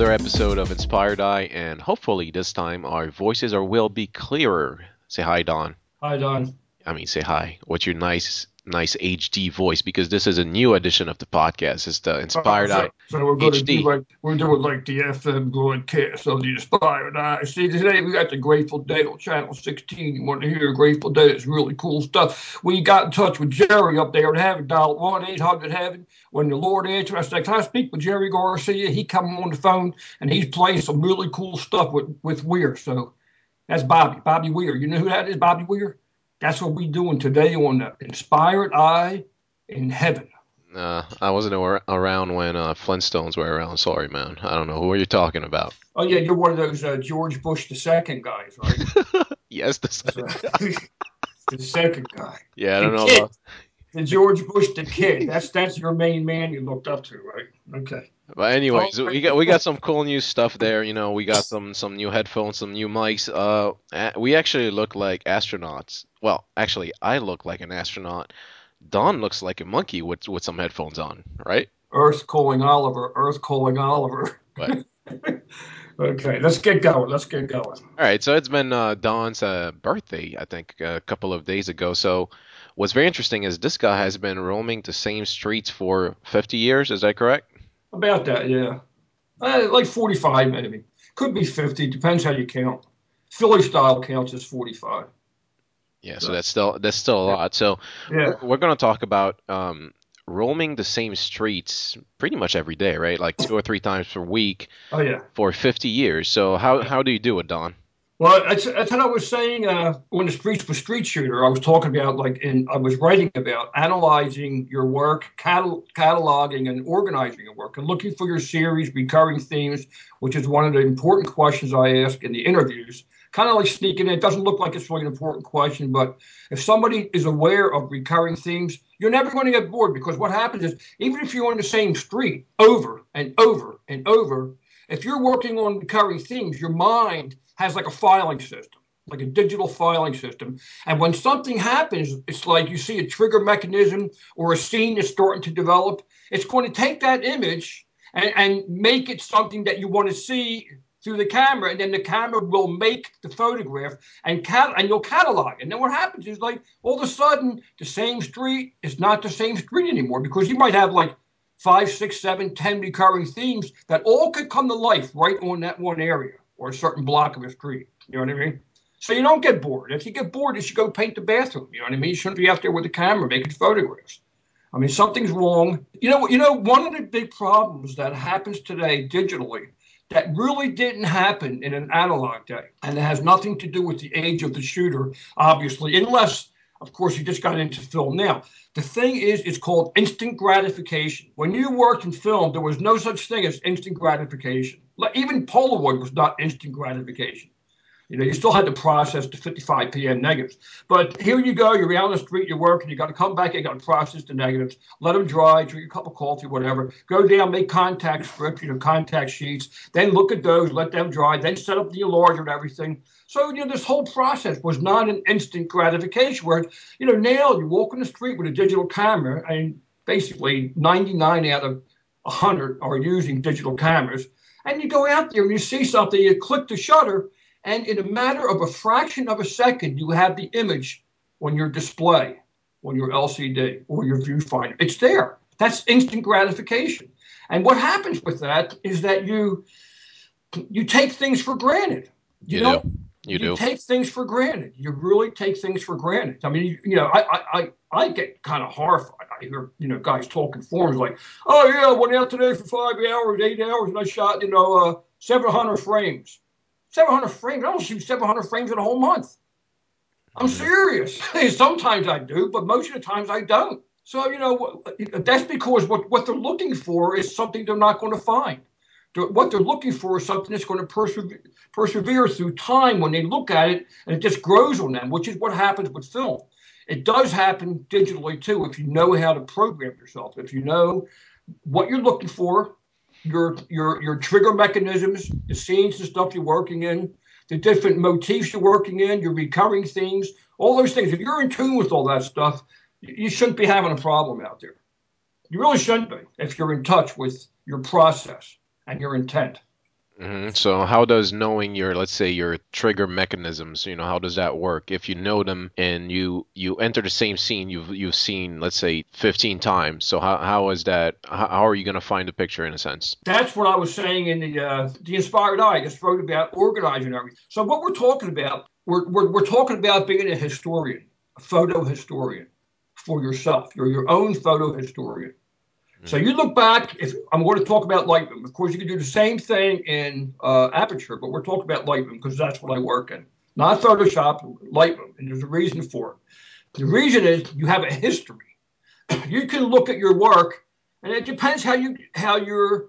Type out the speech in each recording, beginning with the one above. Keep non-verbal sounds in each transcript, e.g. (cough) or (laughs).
guys, welcome to another episode of Inspired Eye, and hopefully this time our voices are will be clearer. Say hi, Don. Hi, Don. I mean, say hi. What's your nice, nice HD voice? Because this is a new edition of the podcast. It's the Inspired so, Eye. So we're going to do like we're doing like the FM broadcast of the Inspired Eye. See, today we got the Grateful Dead on Channel 16. You want to hear Grateful Dead? It's really cool stuff. We got in touch with Jerry up there and Heaven, dialed one eight hundred Heaven. When the Lord answered, I said, "Can I speak with Jerry Garcia?" He come on the phone and he's playing some really cool stuff with with Weir. So that's Bobby, Bobby Weir. You know who that is, Bobby Weir? That's what we're doing today on the Inspired Eye in Heaven. Uh, I wasn't ar- around when uh, Flintstones were around. Sorry, man. I don't know who are you talking about. Oh yeah, you're one of those uh, George Bush the second guys, right? (laughs) Yes, this. (laughs) the second guy, Yeah, I don't The know. kid. About, the George Bush the kid. That's that's your main man you looked up to, right? Okay. But anyways, Oh, we got we got some cool new stuff there. You know, we got some some new headphones, some new mics. Uh, we actually look like astronauts. Well, actually, I look like an astronaut. Don looks like a monkey with with some headphones on, right? Earth calling Oliver. Earth calling Oliver. Right. (laughs) okay, let's get going. Let's get going. All right, so it's been uh, Don's uh, birthday, I think, a couple of days ago. So, what's very interesting is this guy has been roaming the same streets for 50 years. Is that correct? About that, yeah. Uh, like 45 maybe. Could be 50. Depends how you count. Philly style counts as 45. Yeah, so that's still that's still a lot. So, Yeah. we're going to talk about um, roaming the same streets pretty much every day, right? Like two or three times per week Oh yeah. for 50 years. So, how how do you do it, Don? Well, that's, that's what I was saying uh, on the Streets for Street Shooter. I was talking about, like, in I was writing about analyzing your work, catal- cataloging and organizing your work, and looking for your series, recurring themes, which is one of the important questions I ask in the interviews. Kind of like sneaking in. It doesn't look like it's really an important question, but if somebody is aware of recurring themes, you're never going to get bored because what happens is, even if you're on the same street over and over and over, if you're working on recurring themes, your mind has like a filing system, like a digital filing system. And when something happens, it's like you see a trigger mechanism or a scene is starting to develop. It's going to take that image and, and make it something that you want to see through the camera, and then the camera will make the photograph and cat and you'll catalog. it. And then what happens is like all of a sudden the same street is not the same street anymore because you might have like five, six, seven, ten recurring themes that all could come to life right on that one area or a certain block of a street. You know what I mean? So you don't get bored. If you get bored, you should go paint the bathroom. You know what I mean? You shouldn't be out there with a camera making photographs. I mean, something's wrong. You know, you know, one of the big problems that happens today digitally that really didn't happen in an analog day, and it has nothing to do with the age of the shooter, obviously, unless, of course, you just got into film now. The thing is, it's called instant gratification. When you worked in film, there was no such thing as instant gratification. Like even Polaroid was not instant gratification. You know, you still had to process the 55 P/N negatives. But here you go, you're out on the street, you're working, you got to come back, you got to process the negatives, let them dry, drink a cup of coffee, whatever. Go down, make contact scripts, you know, contact sheets, then look at those, let them dry, then set up the enlarger and everything. So, you know, this whole process was not an instant gratification. Where, you know, now you walk in the street with a digital camera, and basically 99 out of 100 are using digital cameras. And you go out there and you see something, you click the shutter, and in a matter of a fraction of a second, you have the image on your display, on your LCD or your viewfinder. It's there. That's instant gratification. And what happens with that is that you you take things for granted. You, know, do. You, do. take things for granted. You really take things for granted. I mean, you, you know, I, I, I, I get kind of horrified. I hear, you know, guys talking forums like, oh, yeah, I went out today for five hours, eight hours, and I shot, you know, uh, 700 frames. 700 frames? I don't shoot 700 frames in a whole month. I'm serious. (laughs) Sometimes I do, but most of the times I don't. So, you know, that's because what, what they're looking for is something they're not going to find. What they're looking for is something that's going to persevere, persevere through time when they look at it and it just grows on them, which is what happens with film. It does happen digitally too if you know how to program yourself, if you know what you're looking for, your your your trigger mechanisms, the scenes and stuff you're working in, the different motifs you're working in, your recurring themes, all those things. If you're in tune with all that stuff, you shouldn't be having a problem out there. You really shouldn't be if you're in touch with your process and your intent. hmm So how does knowing your, let's say, your trigger mechanisms, you know, how does that work? If you know them and you you enter the same scene you've you've seen, let's say, 15 times. So how how is that? How, how are you going to find a picture in a sense? That's what I was saying in the uh, the Inspired Eye. I just wrote about organizing everything. So what we're talking about, we're, we're, we're talking about being a historian, a photo historian for yourself. You're your own photo historian. So you look back. If I'm going to talk about Lightroom, of course you can do the same thing in uh, Aperture, but we're talking about Lightroom because that's what I work in, not Photoshop, Lightroom, and there's a reason for it. The reason is you have a history. you can look at your work, and it depends how you how you're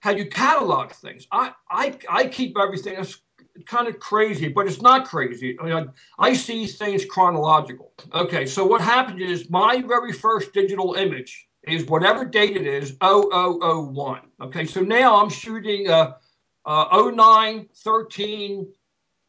how you catalog things. I I, I keep everything. It's kind of crazy, but it's not crazy. I, mean, I, I see things chronological. Okay, so what happened is my very first digital image is whatever date it is, 0001. Okay, so now I'm shooting uh, uh, 09, 13,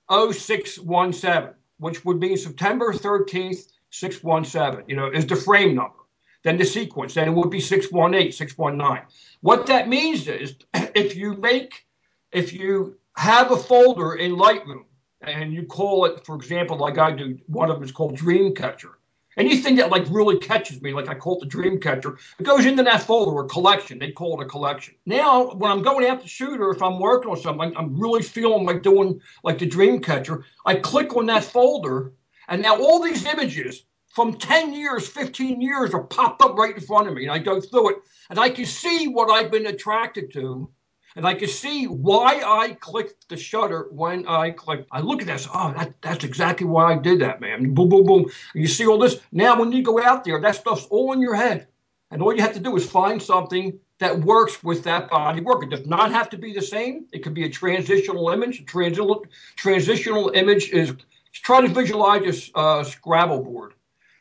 0617, which would be September 13th, 617, you know, is the frame number. Then the sequence, then it would be 618, 619. What that means is (clears throat) if you make, if you have a folder in Lightroom and you call it, for example, like I do, one of them is called Dreamcatcher Anything that like really catches me, like I call it the dream catcher, it goes into that folder or collection. They call it a collection. Now, when I'm going out to shoot or if I'm working on something, I'm really feeling like doing like the dream catcher. I click on that folder, and now all these images from 10 years, 15 years are popped up right in front of me. And I go through it, and I can see what I've been attracted to and I can see why I clicked the shutter when I clicked. I look at this. Oh, that, that's exactly why I did that, man. Boom, boom, boom. And you see all this. Now, when you go out there, that stuff's all in your head. And all you have to do is find something that works with that body work. It does not have to be the same. It could be a transitional image. Transitional, transitional image is try to visualize a uh, Scrabble board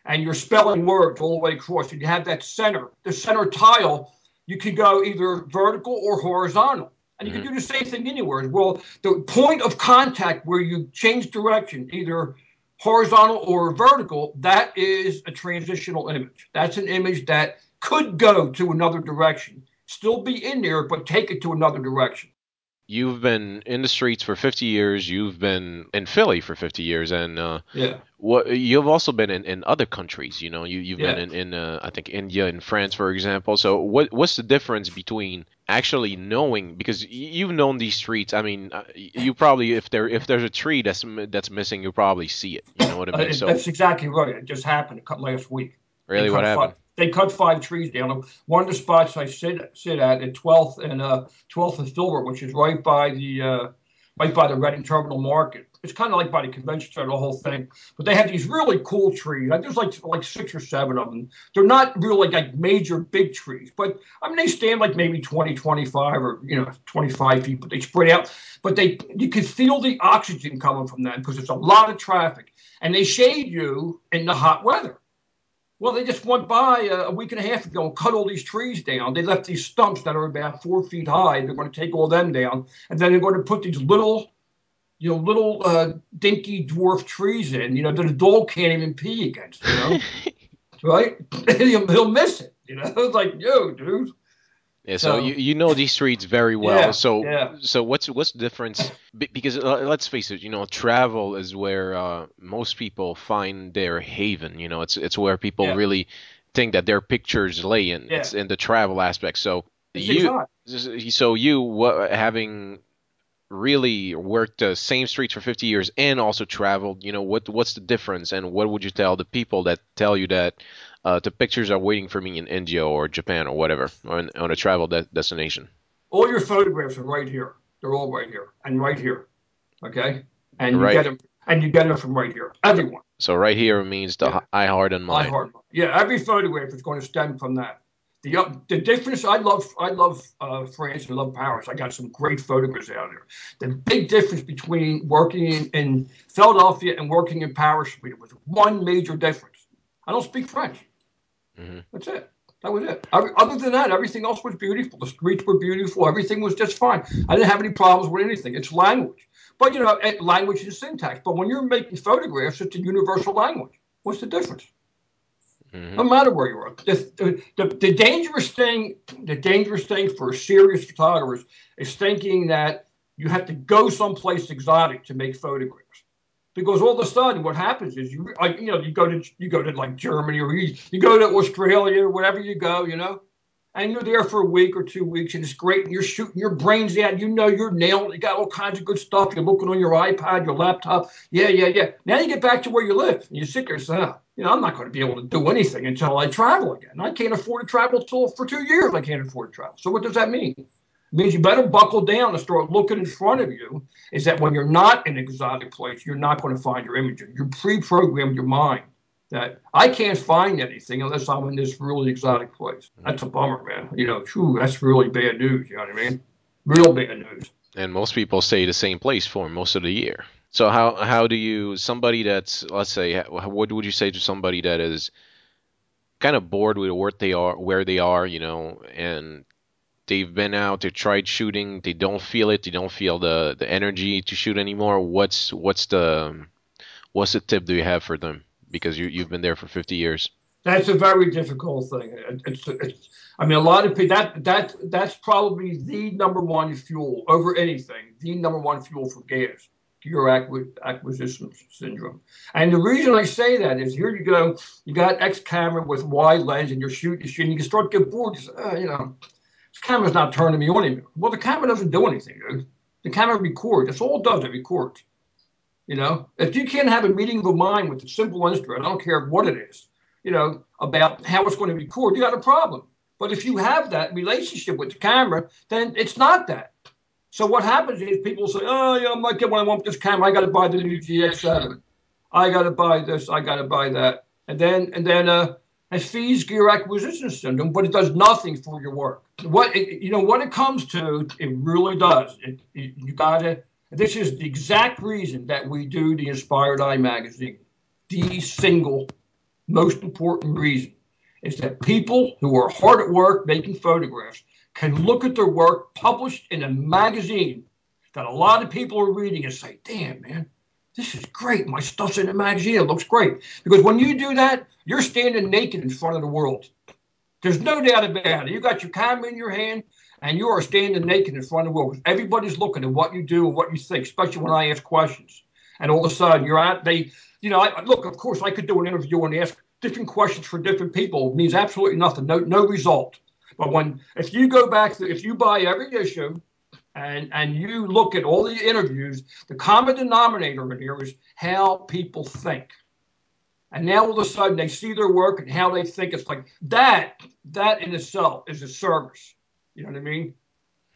and you're spelling words all the way across. And you have that center, the center tile you can go either vertical or horizontal. And you mm-hmm. can do the same thing anywhere. Well, the point of contact where you change direction, either horizontal or vertical, that is a transitional image. That's an image that could go to another direction, still be in there, but take it to another direction you've been in the streets for 50 years. You've been in Philly for 50 years, and uh, yeah, what you've also been in, in other countries. You know, you you've yeah. been in, in uh, I think India and France, for example. So what what's the difference between actually knowing because you've known these streets? I mean, uh, you probably if there if there's a tree that's that's missing, you probably see it. You know what I mean? Uh, so that's exactly right. It just happened last week. Really, what happened? They cut five trees down. One of the spots I sit sit at at 12th and uh, 12th and Filbert, which is right by the uh, right by the Reading Terminal Market. It's kind of like by the convention center, the whole thing. But they have these really cool trees. There's like like six or seven of them. They're not really like major big trees, but I mean they stand like maybe 20, 25 or you know 25 feet, but they spread out. But they you can feel the oxygen coming from them because it's a lot of traffic, and they shade you in the hot weather. Well, they just went by a, week and a half ago and cut all these trees down. They left these stumps that are about four feet high. They're going to take all them down, and then they're going to put these little, you know, little uh, dinky dwarf trees in. You know, that a dog can't even pee against. You know, (laughs) right? (laughs) he'll, he'll miss it. You know, (laughs) it's like, yo, dude. Yeah, so, you, you know these streets very well. Yeah, so yeah. so what's what's the difference? Because uh, let's face it, you know, travel is where uh, most people find their haven. You know, it's it's where people yeah. really think that their pictures lay in. It's in the travel aspect. So it's you, so you what, having really worked the same streets for 50 years and also traveled, you know, what what's the difference and what would you tell the people that tell you that uh, the pictures are waiting for me in India or Japan or whatever on, on a travel de- destination. All your photographs are right here. They're all right here and right here. Okay, and you right. get them and you get them from right here. Everyone. So right here means the yeah. I heart and mind. I heart. Yeah, every photograph is going to stem from that. The uh, the difference. I love I love uh, France. I love Paris. I got some great photographs out there. The big difference between working in, in Philadelphia and working in Paris was one major difference. I don't speak French. Mm-hmm. That's it. That was it. Other than that, everything else was beautiful. The streets were beautiful. Everything was just fine. I didn't have any problems with anything. It's language. But, you know, eh, language is syntax. But when you're making photographs, it's a universal language. What's the difference? Mm-hmm. No matter where you are. The, the, the, dangerous thing, the dangerous thing for serious photographers is thinking that you have to go someplace exotic to make photographs. Because all of a sudden, what happens is you, uh, you know, you go to you go to like Germany or you, you go to Australia, or wherever you go, you know, and you're there for a week or two weeks, and it's great, and you're shooting your brains out. You know you're nailed. You got all kinds of good stuff. You're looking on your iPad, your laptop. Yeah, yeah, yeah. Now you get back to where you live, and you sit there and say, oh, you know, I'm not going to be able to do anything until I travel again. I can't afford to travel till for two years. I can't afford to travel. So what does that mean? Means you better buckle down and start looking in front of you. Is that when you're not in an exotic place, you're not going to find your images. You're pre-programmed your mind that I can't find anything unless I'm in this really exotic place. Mm-hmm. That's a bummer, man. You know, true, that's really bad news. You know what I mean? Real bad news. And most people stay the same place for most of the year. So how how do you somebody that's let's say what would you say to somebody that is kind of bored with where they are where they are, you know, and they've been out, they tried shooting, they don't feel it, they don't feel the the energy to shoot anymore. What's what's the what's the tip do you have for them? because you you've been there for 50 years. That's a very difficult thing. It's, it's, I mean, a lot of people that that that's probably the number one fuel over anything. The number one fuel for gas, gear acquisition syndrome. And the reason I say that is here you go, you got X camera with wide lens, and you're shooting, shooting, you can start to get bored. You, say, oh, you know, this camera's not turning me on anymore. Well, the camera doesn't do anything. Dude. The camera records. That's all it does. It records. You know, if you can't have a meeting of the mind with a simple instrument, I don't care what it is, you know, about how it's going to record, you got a problem. But if you have that relationship with the camera, then it's not that. So what happens is people say, "Oh, yeah, I might get what I want with this camera. I got to buy the new GX7. I got to buy this. I got to buy that." And then and then uh, it feeds gear acquisition syndrome, but it does nothing for your work. What it, you know, what it comes to, it really does. It, it, you got to this is the exact reason that we do the Inspired Eye magazine. The single most important reason is that people who are hard at work making photographs can look at their work published in a magazine that a lot of people are reading and say, damn, man, this is great. My stuff's in a magazine. It looks great. Because when you do that, you're standing naked in front of the world. There's no doubt about it. You got your camera in your hand and you are standing naked in front of the world. Everybody's looking at what you do and what you think, especially when I ask questions. And all of a sudden, you're out. They, you know, I, look. Of course, I could do an interview and ask different questions for different people. It means absolutely nothing. No, no result. But when if you go back, to, if you buy every issue, and and you look at all the interviews, the common denominator in here is how people think. And now all of a sudden they see their work and how they think. It's like that. That in itself is a service. You know what I mean?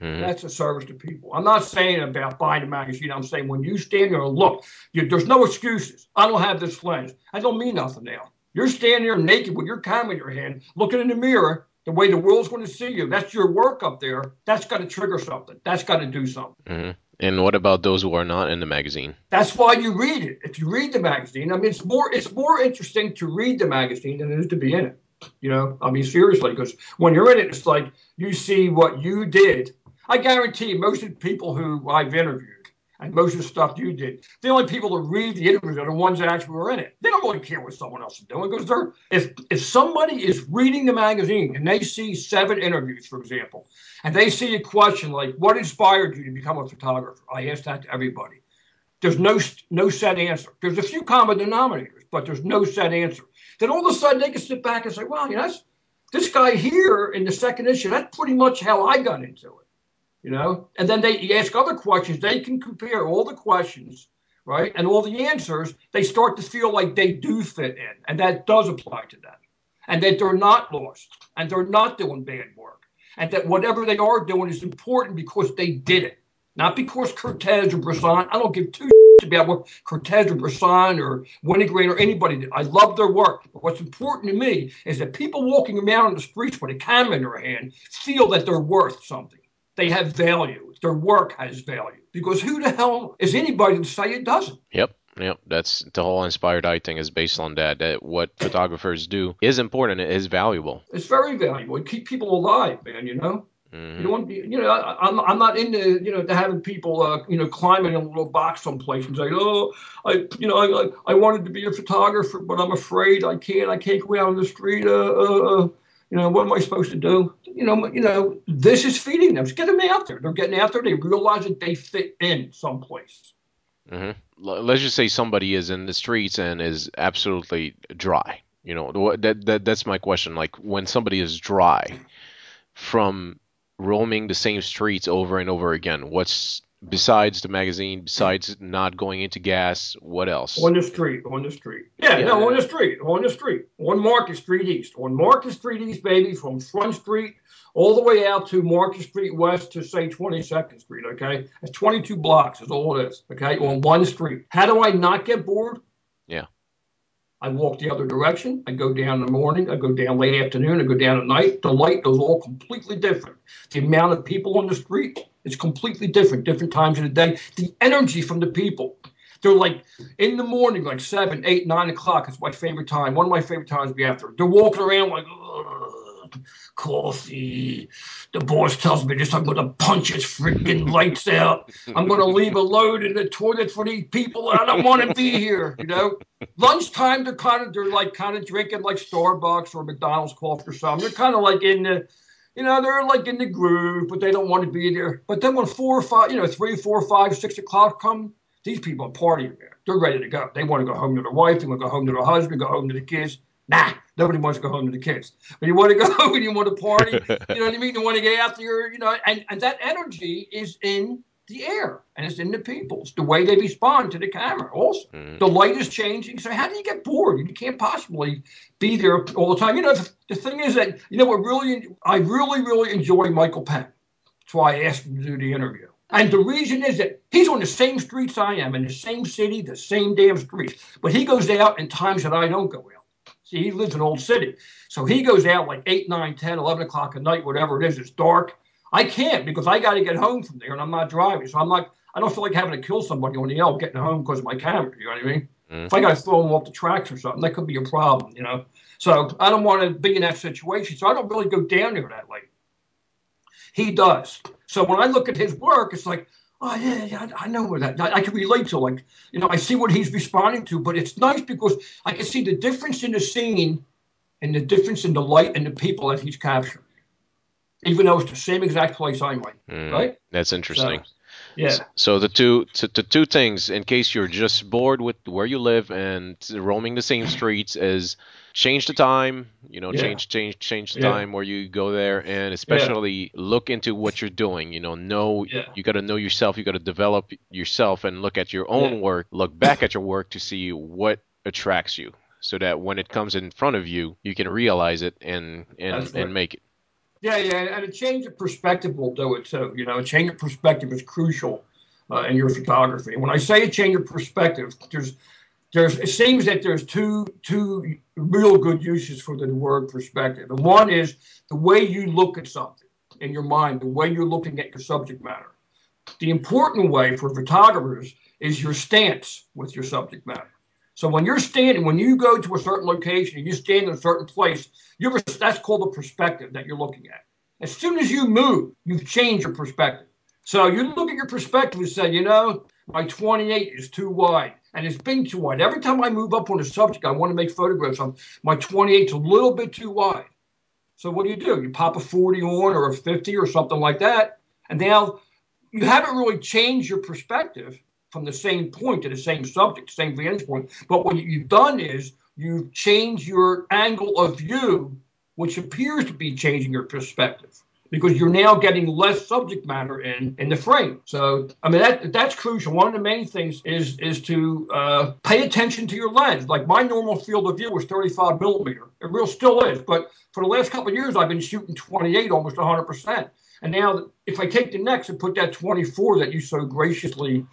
Mm-hmm. That's a service to people. I'm not saying about buying a magazine. I'm saying when you stand there and look, you, there's no excuses. I don't have this lens. I don't mean nothing now. You're standing there naked with your camera in your hand, looking in the mirror, the way the world's going to see you. That's your work up there. That's got to trigger something. That's got to do something. Mm-hmm. And what about those who are not in the magazine? That's why you read it. If you read the magazine, I mean, it's more it's more interesting to read the magazine than it is to be in it. You know, I mean, seriously, because when you're in it, it's like you see what you did. I guarantee most of the people who I've interviewed and most of the stuff you did, the only people that read the interviews are the ones that actually were in it. They don't really care what someone else is doing because they're if if somebody is reading the magazine and they see seven interviews, for example, and they see a question like, "What inspired you to become a photographer?" I ask that to everybody. There's no no set answer. There's a few common denominators, but there's no set answer then all of a sudden they can sit back and say, well, you know, this guy here in the second issue, that's pretty much how I got into it, you know? And then they ask other questions. They can compare all the questions, right? And all the answers, they start to feel like they do fit in. And that does apply to them. And that they're not lost and they're not doing bad work. And that whatever they are doing is important because they did it, not because Cartier-Bresson. I don't give two about what Cartier-Bresson or Winogrand or anybody did. I love their work. But what's important to me is that people walking around on the streets with a camera in their hand feel that they're worth something. They have value. Their work has value. Because who the hell is anybody to say it doesn't? Yep. Yep, that's the whole inspired eye thing is based on that. That what photographers do is important. It is valuable. It's very valuable. It keep people alive, man. You know. Mm-hmm. You know, you know, I, am I'm, I'm not into you know having people uh, you know climbing in a little box someplace and say, oh, I you know I, I wanted to be a photographer, but I'm afraid I can't. I can't go out on the street. Uh, uh, uh, you know, what am I supposed to do? You know, you know, this is feeding them. Just get them out there. They're getting out there. They realize that they fit in someplace. Mm-hmm. Let's just say somebody is in the streets and is absolutely dry. You know, that, that that's my question. Like when somebody is dry from roaming the same streets over and over again, what's besides the magazine, besides not going into gas, what else? On the street, on the street. Yeah, yeah. no, on the street, on the street. On Market Street East. On Market Street East, baby, from Front Street all the way out to Market Street West to say 22nd Street, okay? It's 22 blocks is all it is, okay? On one street. How do I not get bored? Yeah. I walk the other direction. I go down in the morning. I go down late afternoon. I go down at night. The light is all completely different. The amount of people on the street is completely different, different times of the day. The energy from the people. They're like in the morning, like seven, eight, nine o'clock. It's my favorite time. One of my favorite times to be after. They're walking around like, coffee. The boss tells me this. I'm going to punch his freaking lights out. I'm going to leave a load in the toilet for these people. I don't want to be here. You know, lunchtime they're kind of they're like kind of drinking like Starbucks or McDonald's coffee or something. They're kind of like in the you know, they're like in the groove, but they don't want to be there. But then when four or five, you know, three, four, five, six o'clock come, these people are partying. They're ready to go. They want to go home to their wife. They want to go home to their husband, go home to the kids. Nah, nobody wants to go home to the kids. But you want to go (laughs) home and you want to party, you know what I mean? You want to get out there, you know, and, and that energy is in the air and it's in the people. It's the way they respond to the camera also. Mm. The light is changing. So how do you get bored? You can't possibly be there all the time. You know, the, the thing is that, you know, what really, I really, really enjoy Michael Penn. That's why I asked him to do the interview. And the reason is that he's on the same streets I am, in the same city, the same damn streets. But he goes out in times that I don't go out. See, he lives in Old City. So he goes out like 8, 9, 10, 11 o'clock at night, whatever it is. It's dark. I can't because I got to get home from there and I'm not driving. So I'm like, I don't feel like having to kill somebody on the L getting home because of my camera. You know what I mean? Mm. If I got to throw them off the tracks or something, that could be a problem, you know? So I don't want to be in that situation. So I don't really go down there that late. He does. So when I look at his work, it's like, oh yeah, yeah, I know where that. I, I can relate to. Like, you know, I see what he's responding to, but it's nice because I can see the difference in the scene, and the difference in the light and the people that he's capturing, even though it's the same exact place I'm in. Mm, right? That's interesting. So, yeah. So the two to, the two things, in case you're just bored with where you live and roaming the same streets, is change the time you know yeah. change change change the yeah. time where you go there and especially yeah. look into what you're doing you know know you got to know yourself you got to develop yourself and look at your own work look back at your work to see what attracts you so that when it comes in front of you you can realize it and and and make it yeah yeah and a change of perspective will do it too you know a change of perspective is crucial uh, in your photography when i say a change of perspective there's there's it seems that there's two two real good uses for the word perspective. And one is the way you look at something in your mind, the way you're looking at your subject matter. The important way for photographers is your stance with your subject matter. So when you're standing, when you go to a certain location and you stand in a certain place, you're that's called the perspective that you're looking at. As soon as you move, you've changed your perspective. So you look at your perspective and say, you know, my 28 is too wide and it's been too wide. Every time I move up on a subject, I want to make photographs of my 28's a little bit too wide. So what do you do? You pop a 40 on or a 50 or something like that, and now you haven't really changed your perspective from the same point to the same subject, same vantage point. But what you've done is you've changed your angle of view, which appears to be changing your perspective because you're now getting less subject matter in in the frame. So I mean that that's crucial. One of the main things is is to uh, pay attention to your lens. Like my normal field of view was 35 millimeter. It real still is, but for the last couple of years I've been shooting 28 almost 100 percent. And now if I take the NEX and put that 24 that you so graciously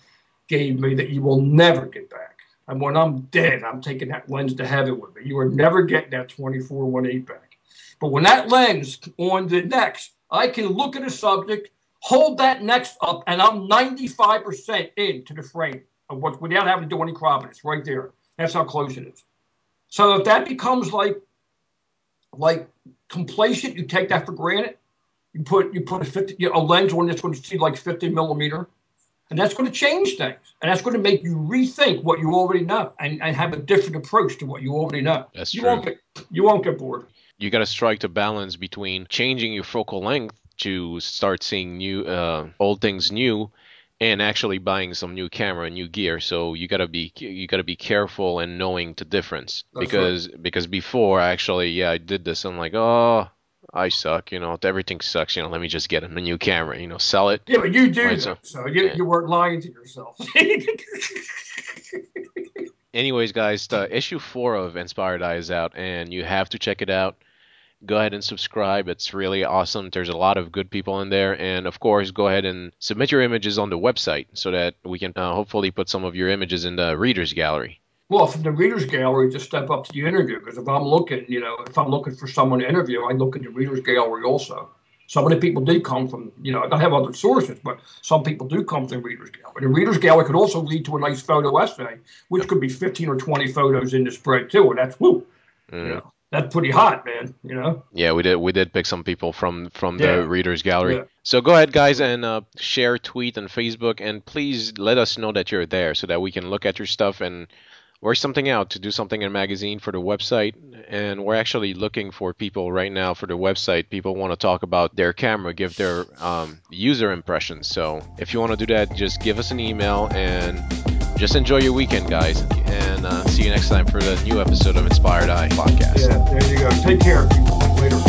gave me that you will never get back. And when I'm dead, I'm taking that lens to heaven with me. You are never getting that 24 1.8 back. But when that lens on the NEX I can look at a subject, hold that NEX up, and I'm 95% into the frame of what without having to do any cropping. It's right there. That's how close it is. So if that becomes like like complacent, you take that for granted. You put you put a 50 you know, a lens on that's going to see like 50 millimeter, and that's going to change things, and that's going to make you rethink what you already know and, and have a different approach to what you already know. That's you true. Won't get, you won't get bored. You got to strike the balance between changing your focal length to start seeing new uh, old things new and actually buying some new camera and new gear so you got to be you got to be careful and knowing the difference That's because because before actually yeah I did this I'm like oh I suck you know everything sucks you know let me just get a new camera you know sell it. Yeah, but you do Right, so- so, you, yeah. you weren't lying to yourself. (laughs) anyways guys the issue 4 of Inspired Eye is out and you have to check it out. Go ahead and subscribe. It's really awesome. There's a lot of good people in there and of course go ahead and submit your images on the website so that we can uh, hopefully put some of your images in the readers gallery Well, from the readers gallery just step up to the interview, because if I'm looking, you know, if I'm looking for someone to interview, I look at the readers gallery also. Some of the people do come from, you know, I don't have other sources, but some people do come from the readers gallery. The readers gallery could also lead to a nice photo essay, which could be 15 or 20 photos in the spread too, and that's woo, Mm. you know, that's pretty hot, man. You know, Yeah, we did. We did pick some people from from Yeah. the readers gallery. Yeah. So go ahead, guys, and uh, share, tweet, and Facebook, and please let us know that you're there so that we can look at your stuff and work something out to do something in a magazine for the website. And we're actually looking for people right now for the website. People want to talk about their camera, give their um, user impressions. So if you want to do that, just give us an email and just enjoy your weekend, guys. And uh, see you next time for the new episode of Inspired Eye podcast. yeah, there you go. Take care. Later.